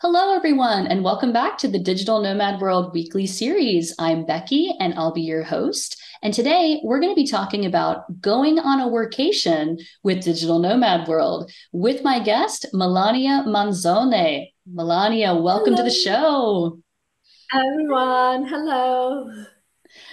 Hello, everyone, and welcome back to the Digital Nomad World Weekly Series. I'm Becky, and I'll be your host. And today we're going to be talking about going on a workation with Digital Nomad World with my guest, Melania Manzone. Melania, welcome hello. to the show. Everyone, hello.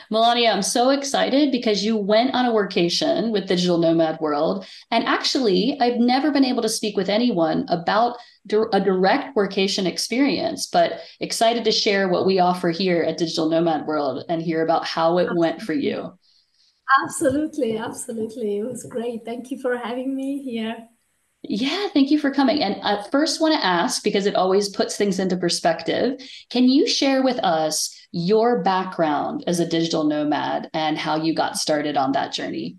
Melania, I'm so excited because you went on a workation with Digital Nomad World. And actually, I've never been able to speak with anyone about a direct workation experience, but excited to share what we offer here at Digital Nomad World and hear about how it went for you. Absolutely, absolutely. It was great. Thank you for having me here. Yeah, thank you for coming. And I first want to ask, because it always puts things into perspective, can you share with us your background as a digital nomad and how you got started on that journey?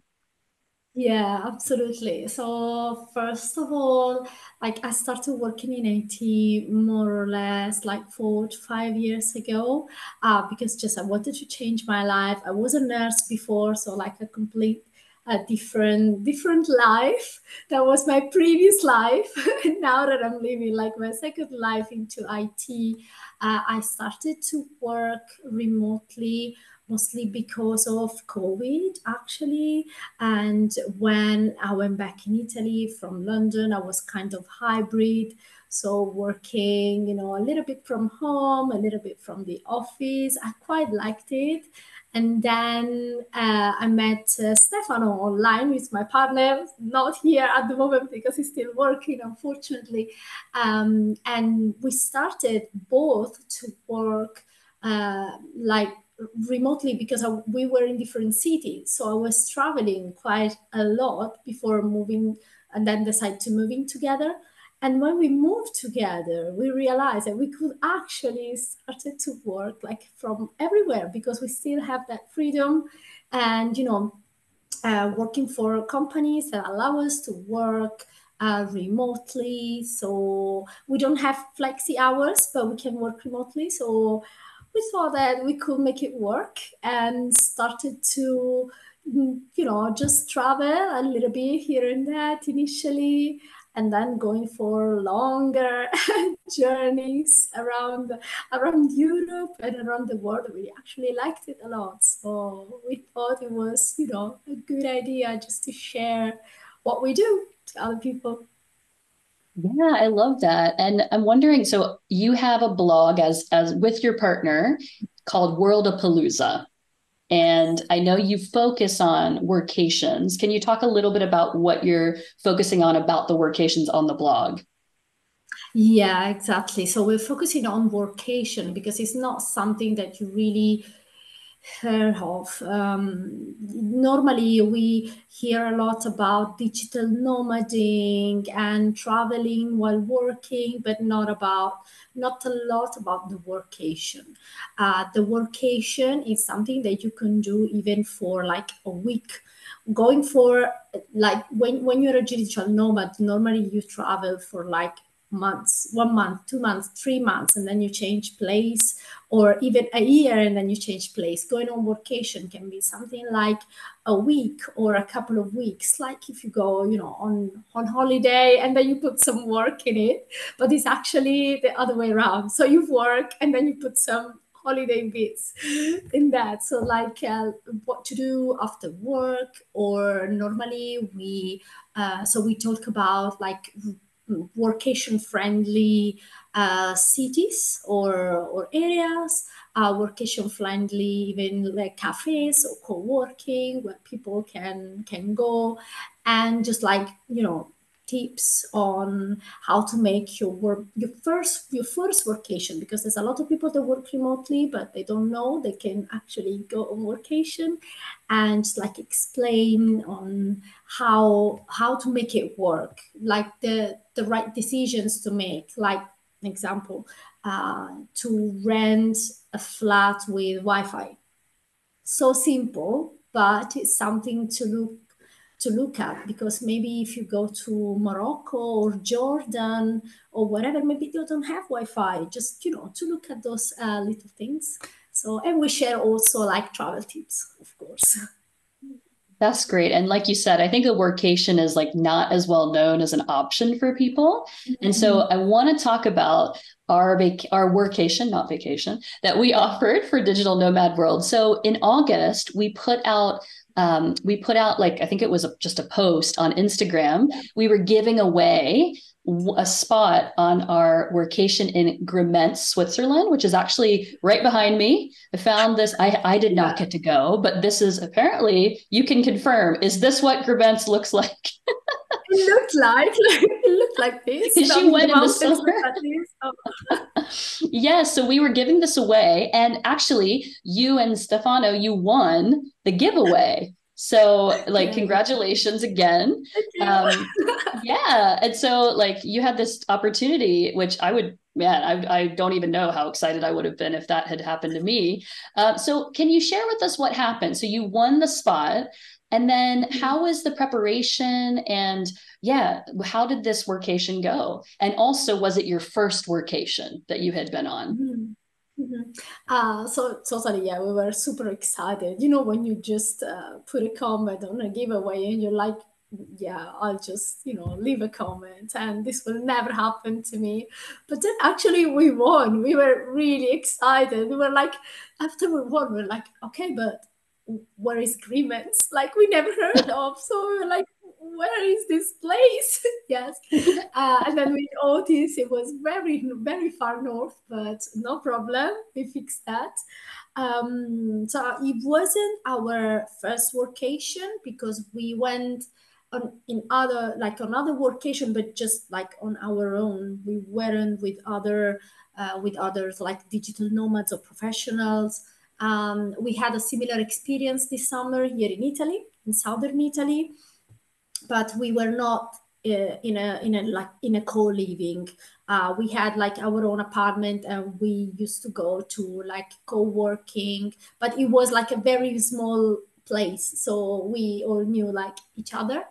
Yeah, absolutely. So first of all, like I started working in IT more or less like four to five years ago, uh, because just I wanted to change my life. I was a nurse before, so like a complete a different different life. That was my previous life. now that I'm living like my second life into IT, uh, I started to work remotely mostly because of COVID, actually. And when I went back in Italy from London, I was kind of hybrid. So working, you know, a little bit from home, a little bit from the office. I quite liked it. And then uh, I met uh, Stefano online with my partner, not here at the moment because he's still working, unfortunately. Um, and we started both to work uh, like remotely because I, we were in different cities. So I was traveling quite a lot before moving and then decided to moving together. And when we moved together, we realized that we could actually started to work like from everywhere because we still have that freedom and, you know, uh, working for companies that allow us to work uh, remotely. So we don't have flexi hours, but we can work remotely. So we saw that we could make it work and started to mm, you know just travel a little bit here and that initially and then going for longer journeys around around Europe and around the world. We actually liked it a lot, so we thought it was you know a good idea just to share what we do to other people. Yeah, I love that. And I'm wondering, so you have a blog as as with your partner called Worldapalooza. And I know you focus on workations. Can you talk a little bit about what you're focusing on about the workations on the blog? Yeah, exactly. So we're focusing on workation because it's not something that you really of. Um, normally, we hear a lot about digital nomading and traveling while working, but not about not a lot about the workation. Uh, the workation is something that you can do even for like a week. Going for like when when you're a digital nomad, normally you travel for like months, one month, two months, three months, and then you change place, or even a year and then you change place. Going on vacation can be something like a week or a couple of weeks, like if you go, you know, on on holiday and then you put some work in it, but it's actually the other way around. So you work and then you put some holiday bits in that so like uh, what to do after work or normally we uh, so we talk about like workation friendly uh, cities or, or areas, uh, workation friendly even like cafes or co-working where people can can go. And just like you know tips on how to make your work your first your first workation because there's a lot of people that work remotely but they don't know they can actually go on workation and like explain on how how to make it work like the the right decisions to make. Like example uh, to rent a flat with wi-fi. So simple but it's something to look to look at because maybe if you go to Morocco or Jordan or whatever, maybe you don't have Wi-Fi. Just you know to look at those uh, little things. So and we share also like travel tips, of course. That's great. And like you said, I think a workation is like not as well known as an option for people. Mm-hmm. And so I want to talk about our vac- our workation, not vacation, that we offered for Digital Nomad World. So in August, we put out um, we put out like I think it was a, just a post on Instagram. We were giving away a spot on our workation in Grimentz, Switzerland, which is actually right behind me. I found this. I, I did not get to go, but this is apparently you can confirm. Is this what Grimentz looks like? it looked like, it looked like this. You went in the summer. yes, oh. yeah, so we were giving this away, and actually, you and Stefano, you won the giveaway. So, like, congratulations again. Um, yeah. And so, like, you had this opportunity, which I would, man, I, I don't even know how excited I would have been if that had happened to me. Uh, so, can you share with us what happened? So, you won the spot. And then, mm-hmm. how was the preparation? And yeah, how did this workation go? And also, was it your first workation that you had been on? Mm-hmm. Mm-hmm. Uh, so totally, yeah, we were super excited. You know, when you just uh, put a comment on a giveaway and you're like, yeah, I'll just, you know, leave a comment and this will never happen to me. But then actually we won. We were really excited. We were like, after we won, we are like, okay, but where is Grimentz? Like we never heard of. So we were like, where is this place? yes. Uh, and then with Otis, it was very, very far north, but no problem. We fixed that. Um, so it wasn't our first workation because we went on in other like on other workation, but just like on our own. We weren't with other uh, with others like digital nomads or professionals. Um, we had a similar experience this summer here in Italy, in southern Italy but we were not uh, in a in a like in a co-living. Uh, we had like our own apartment and we used to go to like co-working but it was like a very small place so we all knew like each other.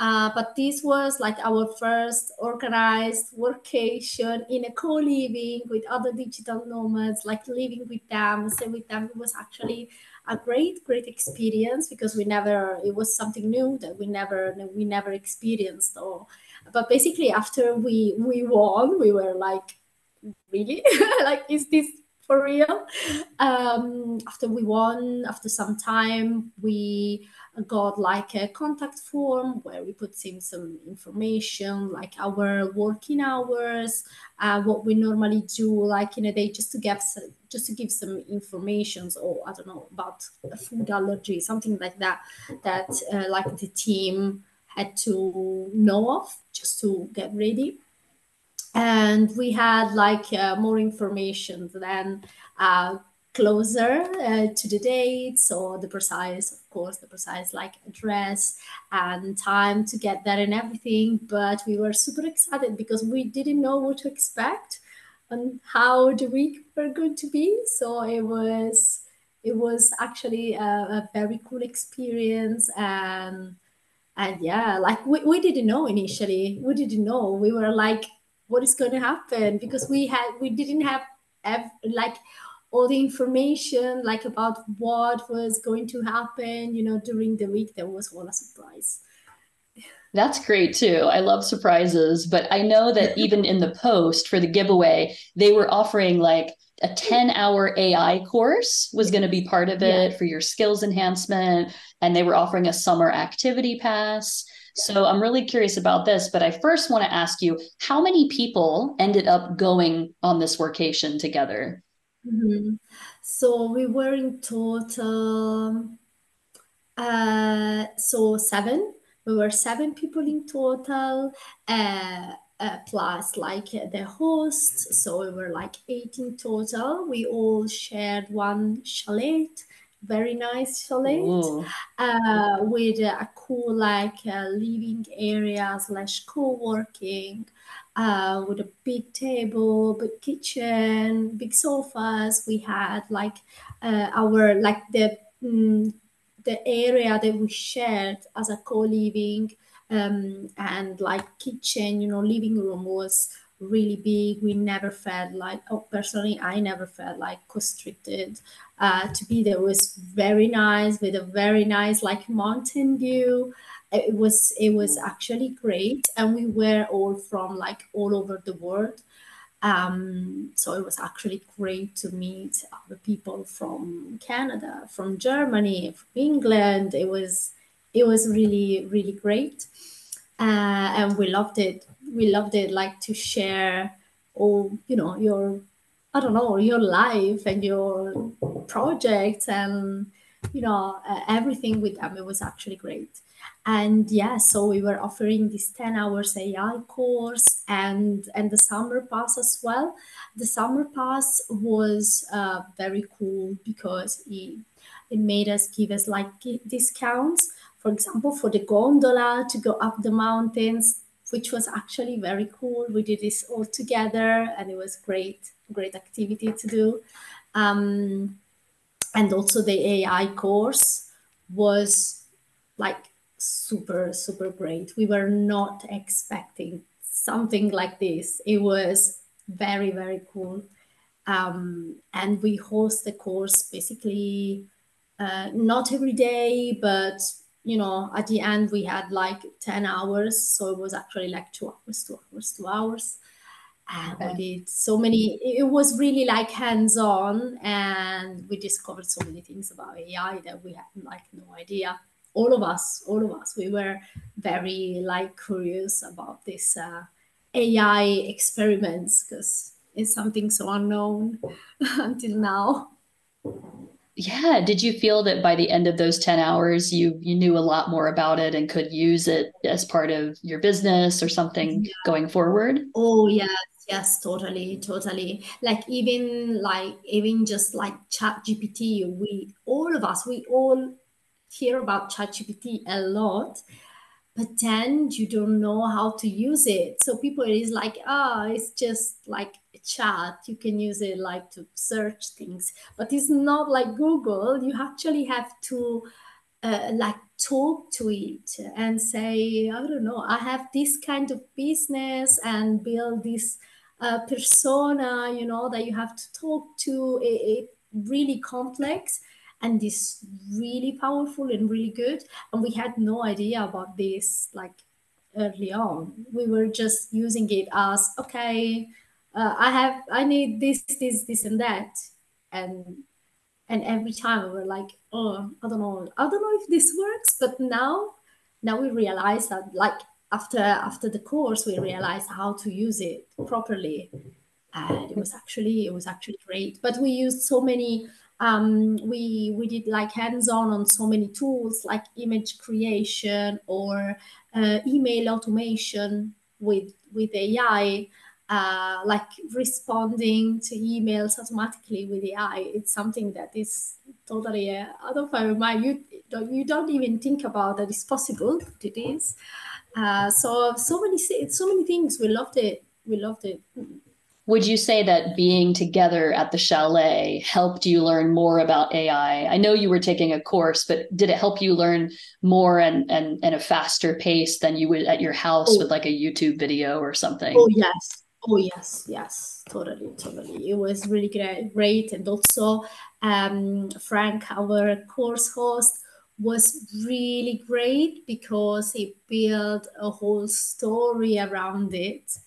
Uh, but this was like our first organized workation in a co-living with other digital nomads like living with them stay with them. It was actually a great great experience because we never it was something new that we never we never experienced or but basically after we we won we were like really? Like is this for real? Um after we won after some time we got like a contact form where we put in some information like our working hours uh, what we normally do like in a day just to give some, just to give some informations or i don't know about food allergy something like that that uh, like the team had to know of just to get ready. And we had like uh, more information than uh, closer uh, to the date so the precise of course the precise like address and time to get there and everything. But we were super excited because we didn't know what to expect and how the week were going to be. So it was it was actually a, a very cool experience. And and yeah like we, we didn't know initially. We didn't know. We were like what is going to happen? Because we had we didn't have ev- like all the information like about what was going to happen you know during the week that was all a surprise that's great too. I love surprises, but I know that even in the post for the giveaway, they were offering like a 10 hour AI course was going to be part of it yeah. for your skills enhancement. And they were offering a summer activity pass. So I'm really curious about this, but I first want to ask you how many people ended up going on this workation together? Mm-hmm. So we were in total, uh, so seven. We were seven people in total, uh, uh, plus like the host. So we were like eight in total. We all shared one chalet, very nice chalet, uh, with a cool like uh, living area slash co-working uh, with a big table, big kitchen, big sofas. We had like uh, our like the mm, the area that we shared as a co-living um, and like kitchen, you know, living room was really big. We never felt like, oh, personally, I never felt like constricted. Uh, to be there was very nice with a very nice like mountain view. It was it was actually great, and we were all from like all over the world. Um, so it was actually great to meet other people from Canada, from Germany, from England. It was it was really really great, uh, and we loved it. We loved it, like to share all you know your I don't know your life and your projects and you know uh, everything with them. It was actually great. And yeah so we were offering this 10 hours ai course and and the summer pass as well. The summer pass was uh, very cool because it, it made us give us like discounts. For example for the gondola to go up the mountains which was actually very cool we did this all together and it was great great activity to do um, and also the ai course was like super, super great. We were not expecting something like this. It was very, very cool. Um, and we host the course basically uh, not every day, but you know, at the end we had like 10 hours. So it was actually like two hours, two hours, two hours. And okay. we did so many, it was really like hands on, and we discovered so many things about AI that we had like no idea all of us, all of us, we were very like curious about this uh, AI experiments because it's something so unknown until now. Yeah. Did you feel that by the end of those 10 hours, you, you knew a lot more about it and could use it as part of your business or something yeah. going forward? Oh, yes. Yes, totally, totally. Like even like even just like ChatGPT, we all of us, we all hear about ChatGPT a lot, but then you don't know how to use it. So people is like, ah, oh, it's just like chat. You can use it like to search things, but it's not like Google. You actually have to uh, like talk to it and say, I don't know, I have this kind of business and build this uh, persona, you know, that you have to talk to. It, it really complex and this really powerful and really good and we had no idea about this like early on we were just using it as okay uh, i have i need this this this and that. And and every time we were like oh i don't know i don't know if this works. But now now we realize that like after after the course we realized how to use it properly. And it was actually it was actually great. But we used so many um, we we did like hands-on on so many tools like image creation or uh, email automation with with AI, uh, like responding to emails automatically with AI. It's something that is totally uh, out of our mind. You don't, you don't even think about that it's possible, but it is. Uh, so so many so many things. We loved it. We loved it would you say that being together at the chalet helped you learn more about AI? I know you were taking a course, but did it help you learn more and and, and a faster pace than you would at your house oh. with like a YouTube video or something? Oh yes. Oh yes, yes, totally, totally. It was really great, great. And also um, Frank, our course host, was really great because he built a whole story around it.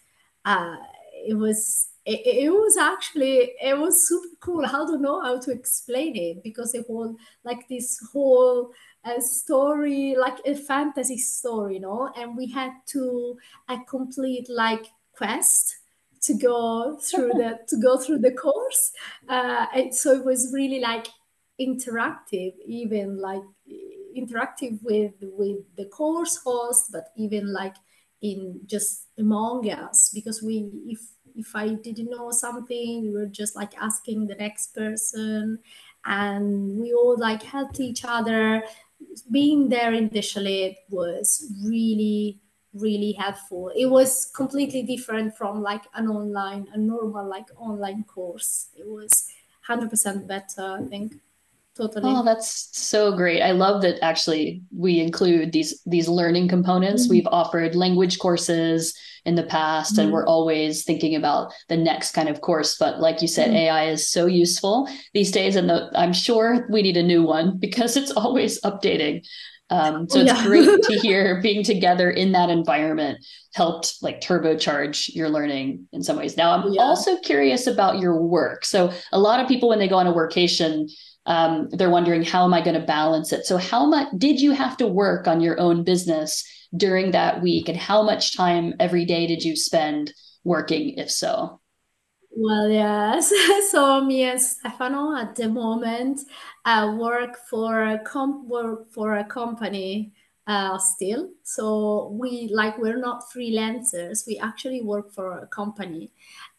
Uh, it was it, it, was actually it was super cool how to know how to explain it because it was like this whole uh, story like a fantasy story you know and we had to a complete like quest to go through the to go through the course. Uh, and so it was really like interactive even like interactive with with the course host but even like in just among us. Because we if if I didn't know something, we were just like asking the next person, and we all like helped each other. Being there initially was really really helpful. It was completely different from like an online, a normal like online course. It was hundred percent better, I think. totally. Oh, that's so great. I love that actually we include these these learning components. Mm-hmm. We've offered language courses in the past mm-hmm. and we're always thinking about the next kind of course, but like you said mm-hmm. AI is so useful these days and the, I'm sure we need a new one because it's always updating. Um, so it's yeah. great to hear being together in that environment helped like turbocharge your learning in some ways. Now, I'm yeah. also curious about your work. So a lot of people, when they go on a workation, um, they're wondering how am I going to balance it. So how much did you have to work on your own business during that week, and how much time every day did you spend working, if so? Well, yes. so me and Stefano at the moment uh, work for a comp work for a company uh, still. So we like we're not freelancers. We actually work for a company,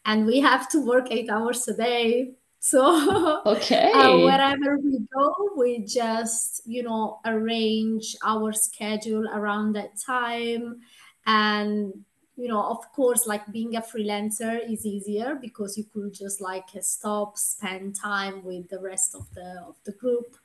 and we have to work eight hours a day. So okay, uh, wherever we go, we just you know arrange our schedule around that time, and you know of course like being a freelancer is easier because you could just like stop spend time with the rest of the of the group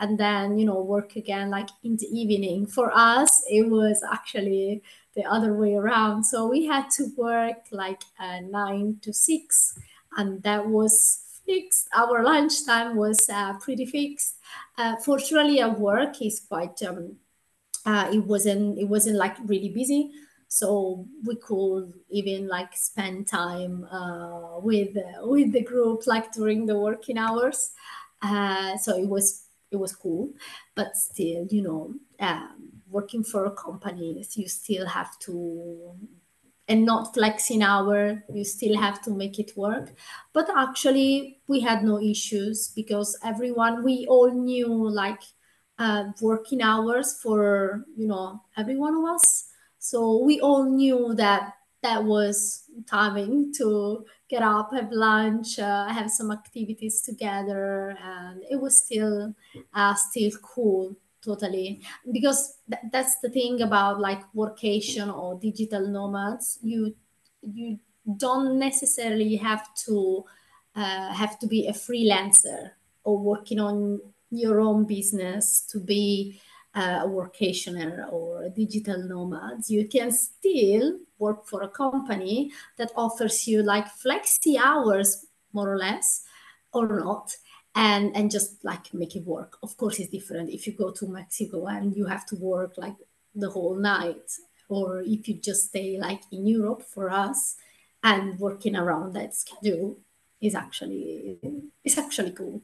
and then you know work again like in the evening. For us it was actually the other way around. So we had to work like uh, nine to six and that was fixed. Our lunchtime was uh, pretty fixed. Uh, fortunately our work is quite um, uh, it wasn't it wasn't like really busy so we could even like spend time uh, with uh, with the group like during the working hours. Uh, so it was it was cool. But still you know um, working for a company you still have to and not flexing hour you still have to make it work. But actually we had no issues because everyone we all knew like uh, working hours for you know every one of us so we all knew that that was timing to get up, have lunch, uh, have some activities together, and it was still uh, still cool totally. Because th- that's the thing about like workation or digital nomads. You you don't necessarily have to uh, have to be a freelancer or working on your own business to be Uh, a workationer or a digital nomads, you can still work for a company that offers you like flexi hours, more or less, or not, and and just like make it work. Of course, it's different if you go to Mexico and you have to work like the whole night, or if you just stay like in Europe for us and working around that schedule is actually is actually cool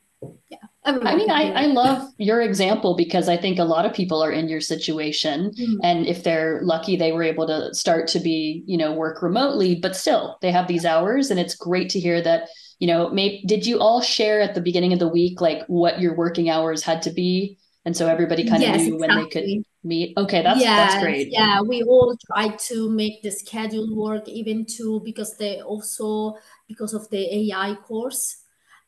yeah. I mean I, I love your example because i think a lot of people are in your situation mm-hmm. and if they're lucky they were able to start to be you know work remotely but still they have these hours and it's great to hear that you know maybe did you all share at the beginning of the week like what your working hours had to be? And so everybody kind of yes, knew exactly. when they could meet. Okay that's yes, that's great. yeah we all tried to make the schedule work even too because they also because of the ai course.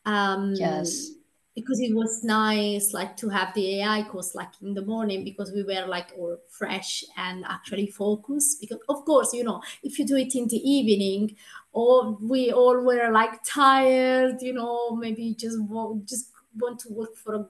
Um yes because it was nice like to have the AI course like in the morning because we were like all fresh and actually focused because of course you know if you do it in the evening or we all were like tired you know maybe just just want to work for a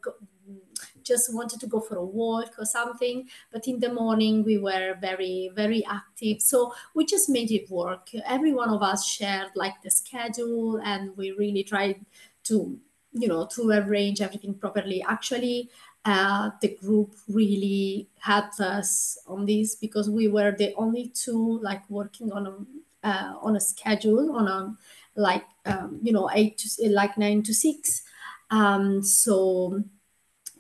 just wanted to go for a walk or something but in the morning we were very very active. So we just made it work. Every one of us shared like the schedule and we really tried to you know to arrange everything properly. Actually uh, the group really helped us on this because we were the only two like working on a uh, on a schedule on a like um, you know eight to like nine to six. Um, so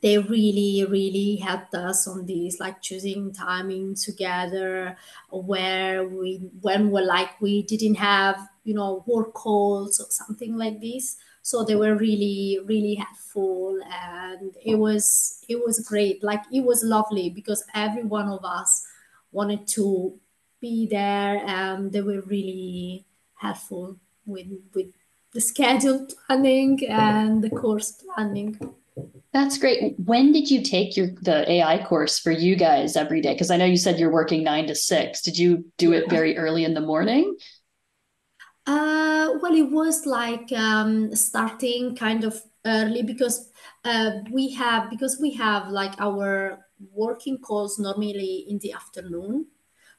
they really really helped us on this like choosing timing together where we when we're like we didn't have you know work calls or something like this so they were really really helpful and it was it was great like it was lovely because every one of us wanted to be there and they were really helpful with with the schedule planning and the course planning that's great. When did you take your the AI course for you guys every day? Because I know you said you're working nine to six. Did you do it very early in the morning? Uh, well, it was like um, starting kind of early because uh, we have because we have like our working calls normally in the afternoon.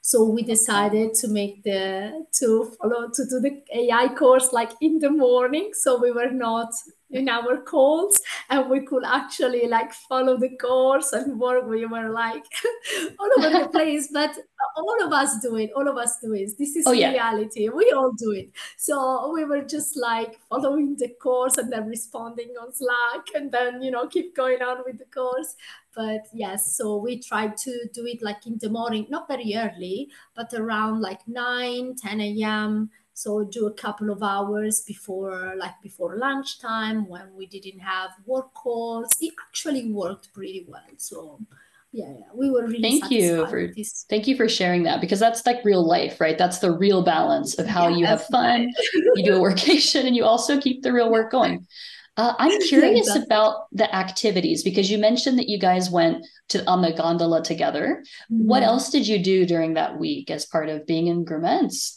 So we decided to make the to follow to do the ai course like in the morning. So we were not in our calls and we could actually like follow the course and work. We were like all over the place but all of us do it all of us do it. This is oh, yeah. reality. We all do it. So we were just like following the course and then responding on slack and then you know keep going on with the course. But yes so we tried to do it like in the morning not very early but around like 9 10 a.m so do a couple of hours before like before lunchtime when we didn't have work calls it actually worked pretty well so yeah, yeah we were really thank you for this. thank you for sharing that because that's like real life right that's the real balance of how you have fun you do a workation and you also keep the real work going uh, I'm curious yeah, exactly. about the activities because you mentioned that you guys went to on the gondola together. Mm-hmm. What else did you do during that week as part of being in Grimentz?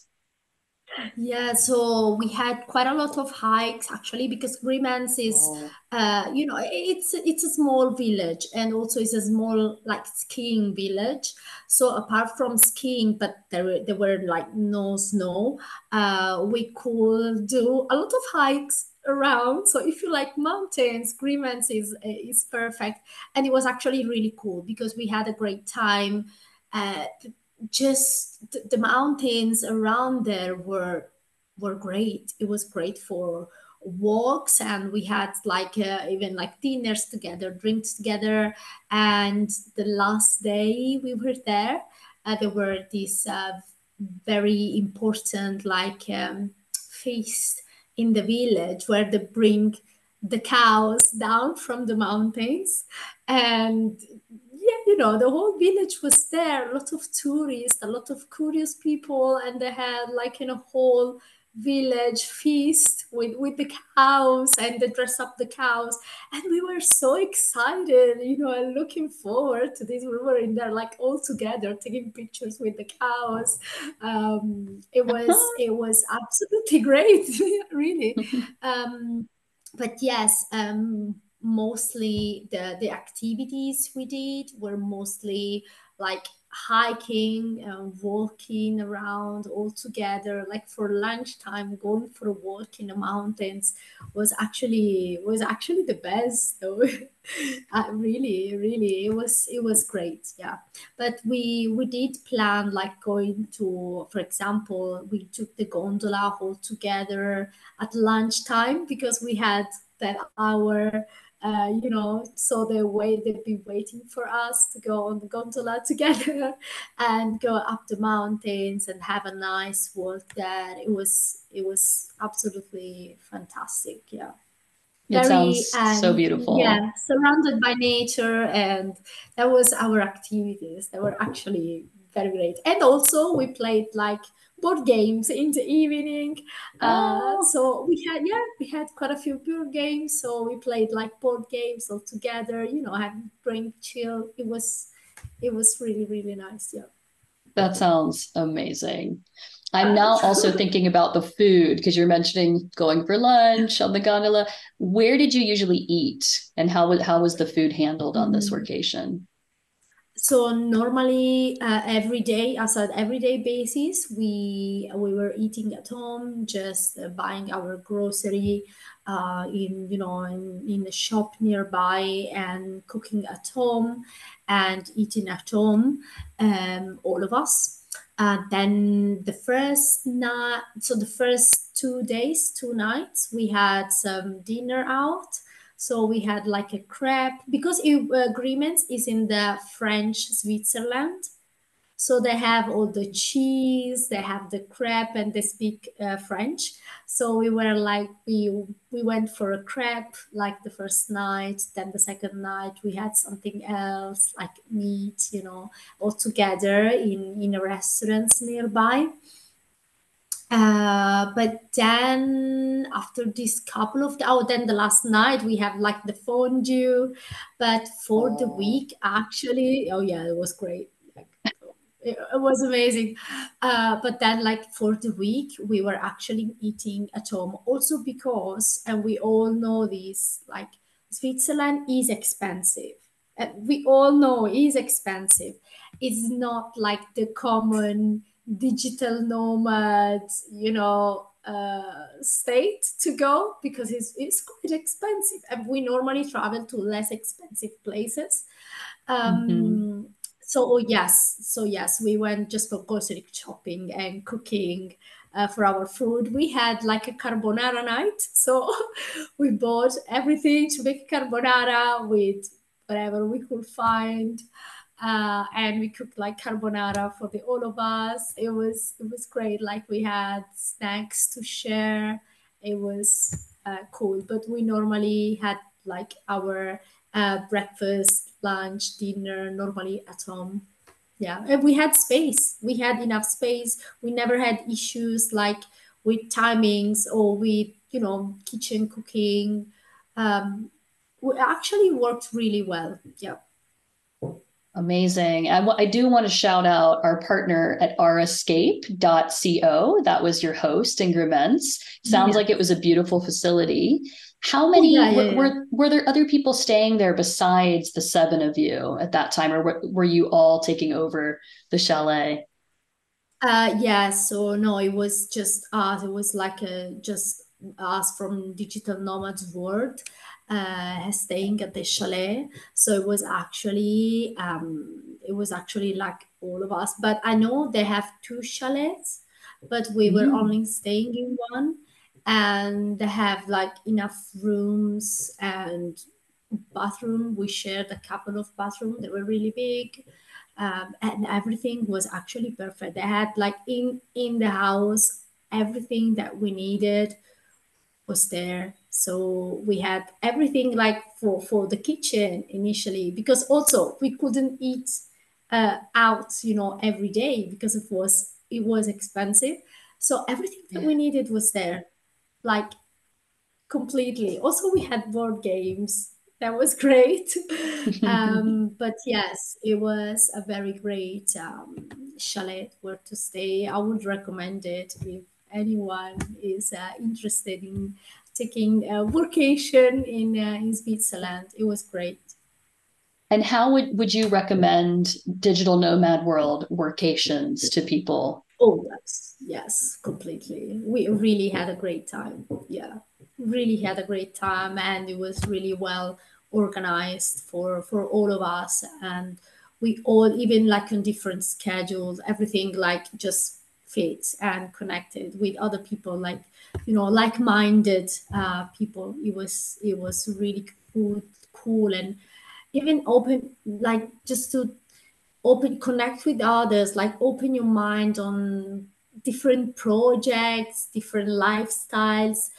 Yeah, so we had quite a lot of hikes actually because Grimentz is, oh. uh, you know, it's it's a small village and also it's a small like skiing village. So apart from skiing, but there there were like no snow, uh, we could do a lot of hikes around. So if you like mountains, Grimentz is is perfect, and it was actually really cool because we had a great time. Uh, just the mountains around there were were great. It was great for walks and we had like uh, even like dinners together drinks together and the last day we were there uh, there were these uh, very important like um, feast in the village where they bring the cows down from the mountains and you know, the whole village was there, a lot of tourists, a lot of curious people, and they had like in a whole village feast with with the cows and they dress up the cows. And we were so excited you know and looking forward to this. We were in there like all together taking pictures with the cows. Um it was it was absolutely great really. Um but yes um mostly the the activities we did were mostly like hiking and walking around all together. Like for lunchtime going for a walk in the mountains was actually was actually the best so uh, really really it was it was great yeah. But we we did plan like going to for example we took the gondola all together at lunchtime because we had that hour uh, you know, so they wait, they'd be waiting for us to go on the gondola together and go up the mountains and have a nice walk there. It was, it was absolutely fantastic. Yeah. It Very, sounds and, so beautiful. Yeah, surrounded by nature, and that was our activities. They were actually very great. And also, we played like board games in the evening. Uh, oh. so we had yeah we had quite a few board games. So we played like board games all together. You know, have drink, chill. It was it was really really nice. Yeah. That sounds amazing. I'm now also thinking about the food because you're mentioning going for lunch on the gondola. Where did you usually eat, and how how was the food handled on this mm. workation? So normally uh, every day as an everyday basis we we were eating at home just uh, buying our grocery uh, in you know in, in a shop nearby and cooking at home and eating at home um, all of us. Uh, then the first night so the first two days two nights we had some dinner out so we had like a crepe because uh, is in the French Switzerland. So they have all the cheese, they have the crepe, and they speak uh, French. So we were like we we went for a crepe like the first night. Then the second night we had something else like meat, you know, all together in in a restaurant nearby. Uh, but then after this couple of oh then the last night we have like the fondue but for oh. the week actually oh yeah it was great like it, it was amazing. Uh, but then, like for the week, we were actually eating at home. Also because, and we all know this, like Switzerland is expensive. And we all know it is expensive. It's not like the common digital nomad, you know, uh, state to go because it's, it's quite expensive. And we normally travel to less expensive places. Um, mm-hmm. so oh, yes. So yes we went just for grocery shopping and cooking uh, for our food. We had like a carbonara night. So we bought everything to make carbonara with whatever we could find uh, and we cooked like carbonara for the all of us it was it was great like we had snacks to share it was uh, cool but we normally had like our uh, breakfast, lunch, dinner, normally at home. Yeah, and we had space. We had enough space. We never had issues like with timings or with you know kitchen cooking. Um, we actually worked really well. Yeah. Amazing. I, I do want to shout out our partner at ourescape.co. That was your host, Mentz. Sounds yeah. like it was a beautiful facility. How oh, many yeah, yeah, yeah. Were, were there other people staying there besides the seven of you at that time, or were, were you all taking over the chalet? Uh, yeah, so no, it was just us. It was like a, just us from Digital Nomads World uh, staying at the chalet. So it was actually um, it was actually like all of us. But I know they have two chalets, but we were mm. only staying in one and they have like enough rooms and bathroom we shared a couple of bathrooms that were really big um, and everything was actually perfect they had like in in the house everything that we needed was there so we had everything like for for the kitchen initially because also we couldn't eat uh, out you know every day because it was it was expensive so everything that we needed was there like completely. Also, we had board games. That was great. um, but yes, it was a very great um, chalet where to stay. I would recommend it if anyone is uh, interested in taking a vacation in uh, in Switzerland. It was great. And how would, would you recommend Digital Nomad World workations to people? Oh, yes, yes, completely. We really had a great time. Yeah, really had a great time, and it was really well organized for for all of us. And we all, even like on different schedules, everything like just fits and connected with other people, like you know, like-minded uh, people. It was it was really cool, cool, and even open, like just to open connect with others like open your mind on different projects different lifestyles.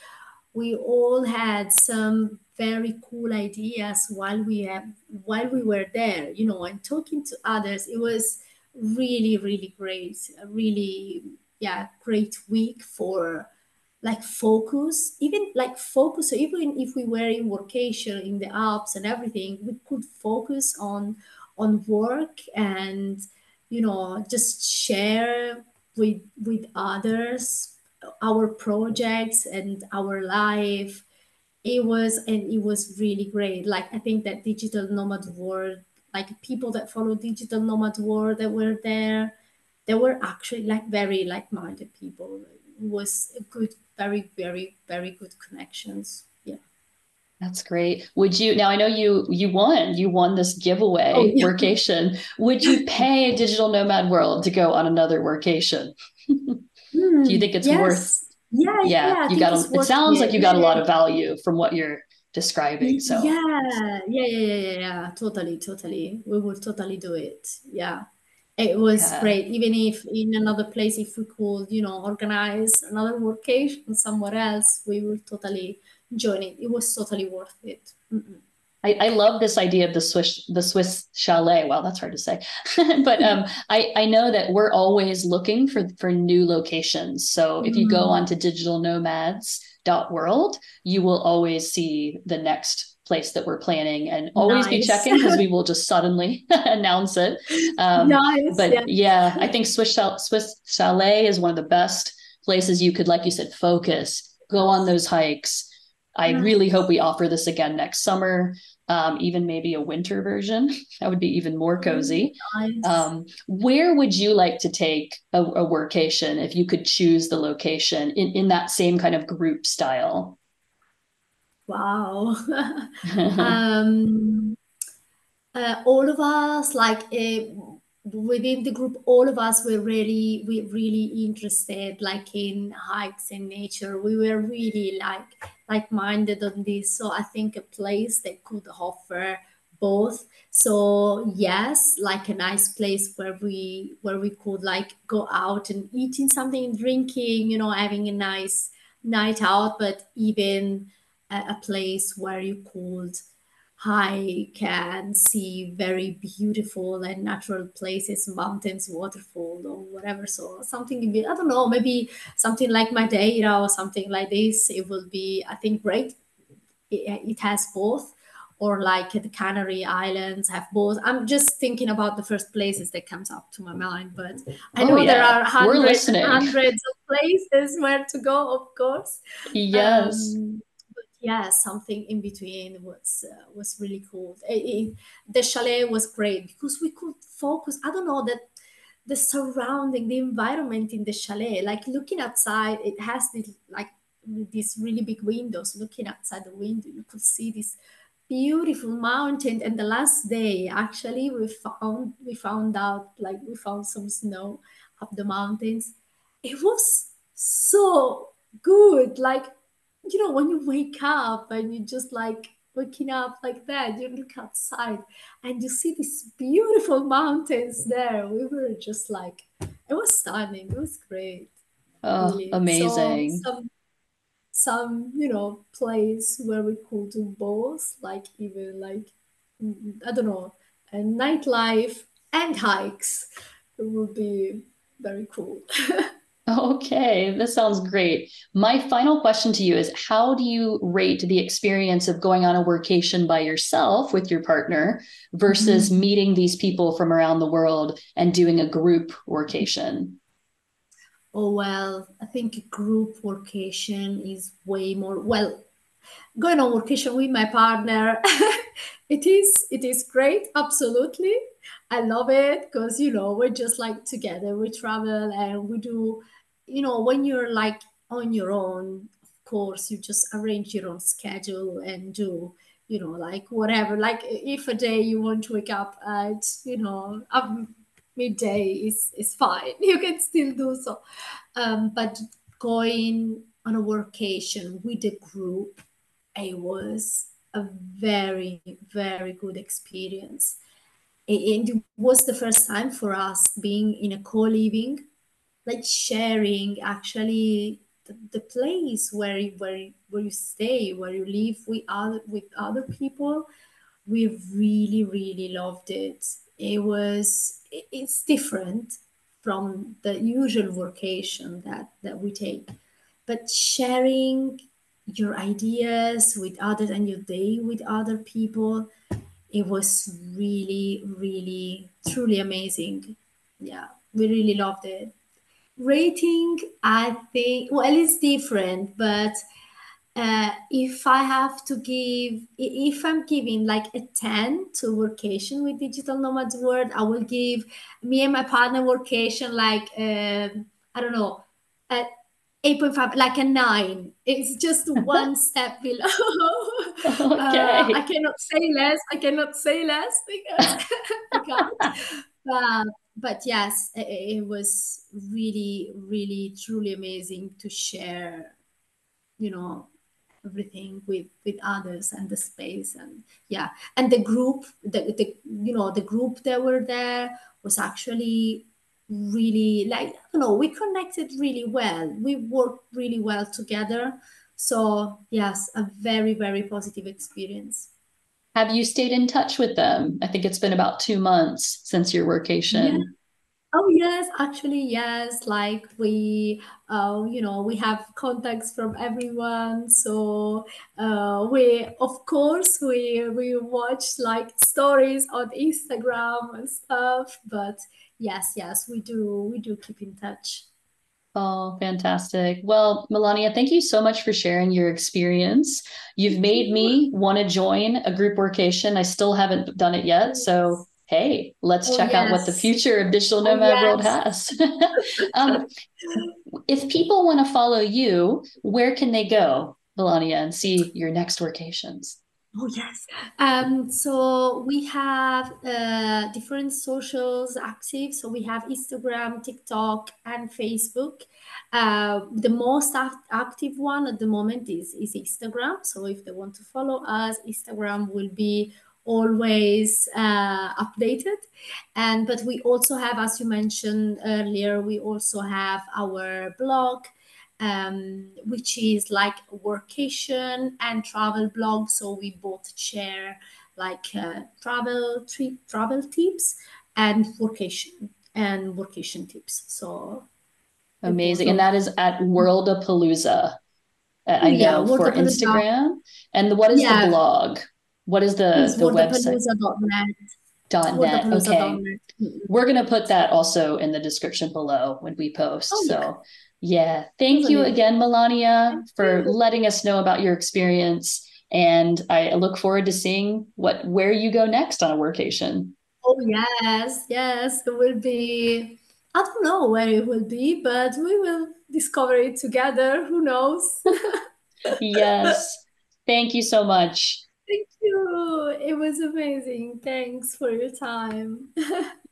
We all had some very cool ideas while we have while we were there you know and talking to others. It was really really great. Really yeah great week for like focus even like focus so even if we were in vacation in the alps and everything we could focus on on work and you know just share with with others our projects and our life. It was and it was really great. Like i think that digital nomad world like people that follow digital nomad world that were there they were actually like very like-minded people was a good very very very good connections Yeah. that's great. Would you now I know you you won. You won this giveaway oh, yeah. workation. Would you pay Digital Nomad World to go on another workation? mm, Do you think it's yes. worth yeah, yeah, yeah you got a, it sounds it. like you got a lot of value from what you're describing. So yeah, yeah, yeah, yeah, yeah, totally, totally. We would totally do it. Yeah. It was yeah. great. Even if in another place, if we could, you know, organize another workation somewhere else, we would totally join it. It was totally worth it. I, I, love this idea of the Swiss the Swiss chalet. Well, that's hard to say, but um, I I know that we're always looking for for new locations. So if you go mm-hmm. on to digitalnomads.world, you will always see the next place that we're planning and always nice. be checking because we will just suddenly announce it. Um, nice. But yeah. yeah. I think Swiss, Swiss Chalet is one of the best places you could, like you said, focus, go on those hikes. I really hope we offer this again next summer um, even maybe a winter version. that would be even more cozy. Nice. Um, where would you like to take a, a workation if you could choose the location in, in that same kind of group style? Wow. um, uh, all of us, like uh, within the group, all of us were really, we really interested, like in hikes and nature. We were really like like-minded on this. So I think a place that could offer both. So yes, like a nice place where we where we could like go out and eating something, drinking, you know, having a nice night out, but even a, place where you could hike and see very beautiful and natural places, mountains, waterfall, or whatever. So something I don't know, maybe something like Madeira or something like this. It will be, I think, great. It, it has both. Or like the Canary Islands have both. I'm just thinking about the first places that comes up to my mind, but I oh, know oh, yeah. there are hundreds, hundreds of places where to go. Of course, yes. Um, yeah something in between was uh, was really cool. It, it, the chalet was great because we could focus i don't know that the surrounding the environment in the chalet like looking outside it has this like these really big windows. Looking outside the window you could see this beautiful mountain. And the last day actually we found we found out like we found some snow up the mountains. It was so good like you know, when you wake up and you just like waking up like that, you look outside and you see these beautiful mountains there. We were just like, it was stunning. It was great. Oh, really. amazing. So some, some, you know, place where we could do both, like even like, I don't know, a nightlife and hikes. It would be very cool. Okay, this sounds great. My final question to you is How do you rate the experience of going on a workation by yourself with your partner versus mm-hmm. meeting these people from around the world and doing a group workation? Oh, well, I think a group workation is way more, well, going on workation with my partner, it is, it is great, absolutely. I love it because, you know, we're just like together, we travel and we do you know, when you're like on your own, of course, you just arrange your own schedule and do, you know, like whatever. Like if a day you want to wake up at, you know, um, midday is is fine. You can still do so. Um, but going on a workation with a group, it was a very, very good experience. And it was the first time for us being in a co-living like sharing actually the, the place where you, where where you stay, where you live with other with other people. We really really loved it. It was it's different from the usual vocation that that we take, but sharing your ideas with others and your day with other people it was really really truly amazing yeah we really loved it rating i think well it's different but uh, if i have to give if i'm giving like a 10 to workation with digital nomads world i will give me and my partner workation like uh, i don't know at 8.5 like a 9 it's just one step below uh, okay. Uh, i cannot say less i cannot say less because i can't uh, but yes, it, it was really, really, truly amazing to share, you know, everything with with others and the space and yeah. And the group the, the you know the group that were there was actually really like don't know we connected really well. We worked really well together. So yes a very very positive experience have you stayed in touch with them? I think it's been about two months since your workation. Oh yes, actually yes. Like we, uh, you know, we have contacts from everyone. So uh, we, of course, we we watch like stories on Instagram and stuff. But yes, yes, we do we do keep in touch. Oh, fantastic. Well, Melania, thank you so much for sharing your experience. You've made me want to join a group workation. I still haven't done it yet. So, hey, let's Oh check out what the future of Digital Oh Nomad World yes. has. um, if people want to follow you, where can they go, Melania, and see your next workations? Oh yes. Um, so we have uh, different socials active. So we have Instagram, TikTok, and Facebook. Uh, the most act- active one at the moment is is Instagram. So if they want to follow us, Instagram will be always uh, updated. And but we also have, as you mentioned earlier, we also have our blog um, which is like a workation and travel blog. So we both share like uh, travel trip travel tips and workation and workation tips. So Amazing. And that is at Worldapalooza, uh, oh I yeah, know for Instagram. And what is the blog? What is the it's the website? Dot net. Okay. We're going to put that also in the description below when we post. Oh So, yeah, thank you totally. again, Melania, Thank for you. letting us know about your experience. And I look forward to seeing what where you go next on a workation. Oh yes, yes, it will be. I don't know where it will be, but we will discover it together. Who knows? Yes. Thank you so much. Thank you. It was amazing. Thanks for your time.